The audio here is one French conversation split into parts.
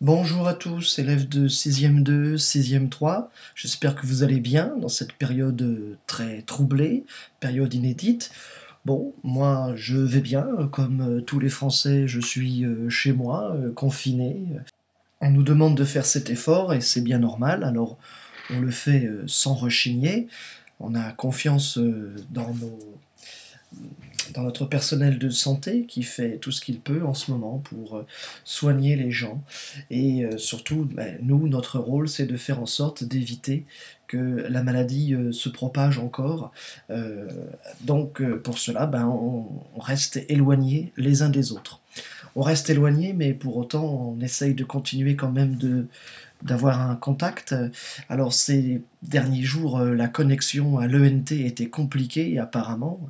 Bonjour à tous, élèves de 6e 2, 6e 3. J'espère que vous allez bien dans cette période euh, très troublée, période inédite. Bon, moi je vais bien, comme euh, tous les Français, je suis euh, chez moi, confiné. On nous demande de faire cet effort et c'est bien normal, alors on le fait sans rechigner. On a confiance dans nos dans notre personnel de santé qui fait tout ce qu'il peut en ce moment pour euh, soigner les gens. Et euh, surtout, ben, nous, notre rôle, c'est de faire en sorte d'éviter que la maladie euh, se propage encore. donc pour cela, ben, on, reste éloignés les uns des autres. On reste éloignés, mais pour autant, on essaye de continuer quand même d'avoir un contact. Alors ces derniers jours, euh, la connexion à l'ENT était compliquée apparemment.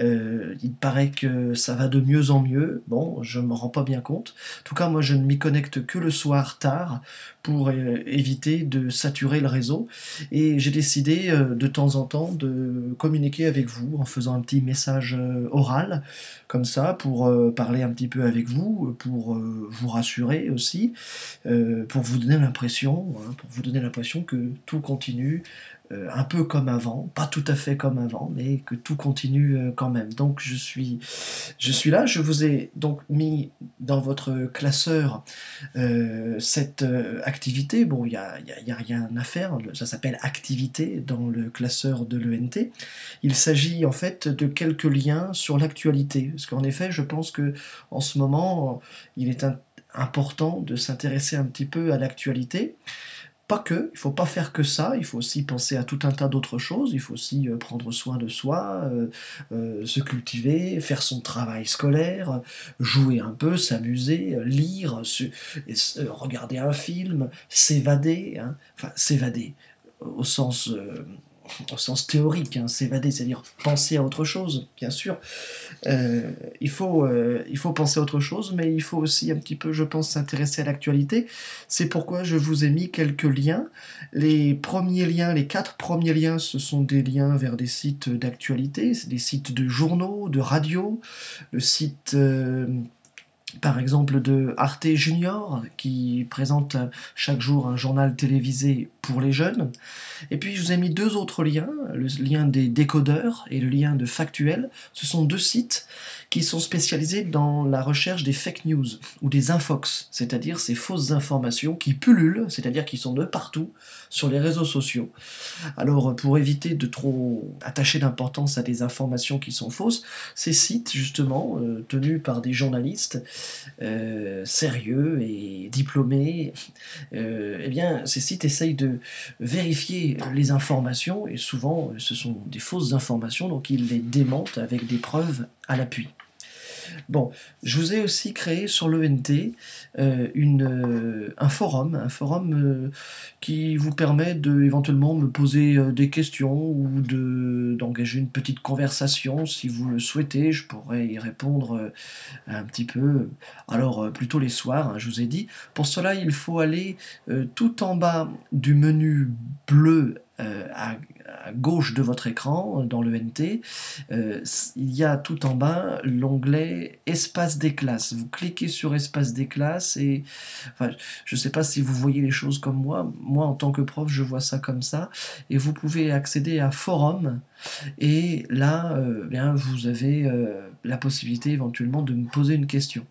Euh, il paraît que ça va de mieux en mieux. Bon, je ne me rends pas bien compte. En tout cas, moi, je ne m'y connecte que le soir tard pour euh, éviter de saturer le réseau. Et j'ai décidé de temps en temps de communiquer avec vous en faisant un petit message oral, comme ça, pour parler un petit peu avec vous, pour vous rassurer aussi, pour vous donner l'impression Hein, pour vous donner l'impression que tout continue euh, un peu comme avant, pas tout à fait comme avant, mais que tout continue euh, quand même. Donc je suis, je suis là, je vous ai donc mis dans votre classeur euh, cette activité. Bon, il n'y a, y a, rien à faire, ça s'appelle activité dans le classeur de l'ENT. Il s'agit en fait de quelques liens sur l'actualité, parce qu'en effet, je pense que en ce moment, il est important de s'intéresser un petit peu à l'actualité. Pas que, il faut pas faire que ça, il faut aussi penser à tout un tas d'autres choses, il faut aussi euh, prendre soin de soi, euh, euh, se cultiver, faire son travail scolaire, jouer un peu, s'amuser, lire, regarder un film, s'évader, hein. enfin s'évader au sens au sens théorique, hein, s'évader, c'est-à-dire penser à autre chose, bien sûr. Euh, il, faut, euh, il faut penser à autre chose, mais il faut aussi un petit peu, je pense, s'intéresser à l'actualité. C'est pourquoi je vous ai mis quelques liens. Les premiers liens, les quatre premiers liens, ce sont des liens vers des sites d'actualité, des sites de journaux, de radio, le site... Euh, par exemple de Arte Junior, qui présente chaque jour un journal télévisé pour les jeunes. Et puis je vous ai mis deux autres liens, le lien des décodeurs et le lien de Factuel. Ce sont deux sites qui sont spécialisés dans la recherche des fake news ou des infox, c'est-à-dire ces fausses informations qui pullulent, c'est-à-dire qui sont de partout sur les réseaux sociaux. Alors pour éviter de trop attacher d'importance à des informations qui sont fausses, ces sites justement euh, tenus par des journalistes euh, sérieux et diplômés, euh, eh bien ces sites essayent de vérifier les informations et souvent ce sont des fausses informations donc ils les démentent avec des preuves à l'appui. Bon, je vous ai aussi créé sur l'ENT euh, euh, un forum, un forum euh, qui vous permet de éventuellement me poser des questions ou de d'engager une petite conversation si vous le souhaitez. Je pourrais y répondre un petit peu. Alors plutôt les soirs, hein, je vous ai dit. Pour cela, il faut aller tout en bas du menu bleu à, gauche de votre écran, dans le NT, euh, il y a tout en bas l'onglet Espace des classes. Vous cliquez sur Espace des classes et je ne sais pas si vous voyez les choses comme moi. Moi, en tant que prof, je vois ça comme ça. Et vous pouvez accéder à Forum. Et là, euh, bien, vous avez euh, la possibilité éventuellement de me poser une question.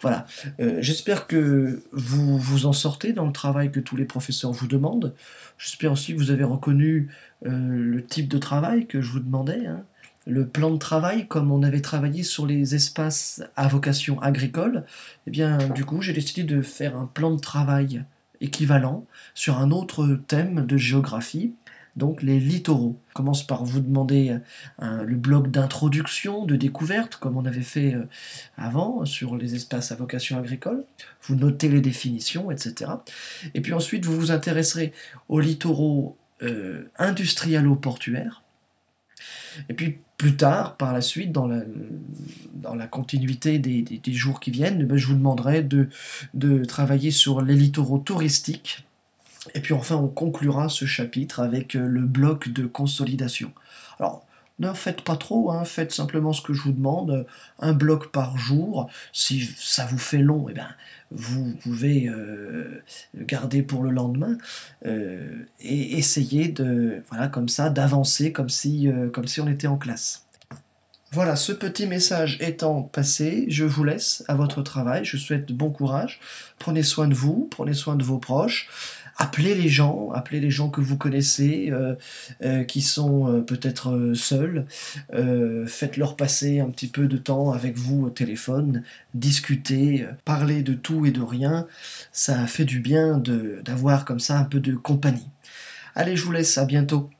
Voilà. Euh, j'espère que vous vous en sortez dans le travail que tous les professeurs vous demandent. J'espère aussi que vous avez reconnu euh, le type de travail que je vous demandais. Hein. Le plan de travail, comme on avait travaillé sur les espaces à vocation agricole, eh bien, du coup, j'ai décidé de faire un plan de travail équivalent sur un autre thème de géographie donc les littoraux. On commence par vous demander euh, le bloc d'introduction, de découverte, comme on avait fait euh, avant sur les espaces à vocation agricole. Vous notez les définitions, etc. Et puis ensuite, vous vous intéresserez aux littoraux euh, industrialo-portuaires. Et puis plus tard, par la suite, dans la, dans la continuité des, des, jours qui viennent, ben, je vous demanderai de, de travailler sur les littoraux touristiques et puis enfin, on conclura ce chapitre avec euh, le bloc de consolidation. Alors, Ne faites pas trop, hein, faites simplement ce que je vous demande, un bloc par jour. Si ça vous fait long, eh ben, vous pouvez euh, garder pour le lendemain euh, et essayer de, voilà, comme ça, d'avancer comme si, comme si on était en classe. Voilà, ce petit message étant passé, je vous laisse à votre travail. Je souhaite bon courage. Prenez soin de vous, prenez soin de vos proches appelez les gens, appelez les gens que vous connaissez, euh, euh, qui sont euh, peut-être seuls, faites-leur passer un petit peu de temps avec vous au téléphone, discutez, parlez de tout et de rien, ça fait du bien d'avoir comme ça un peu de compagnie. Allez, je vous laisse, à bientôt.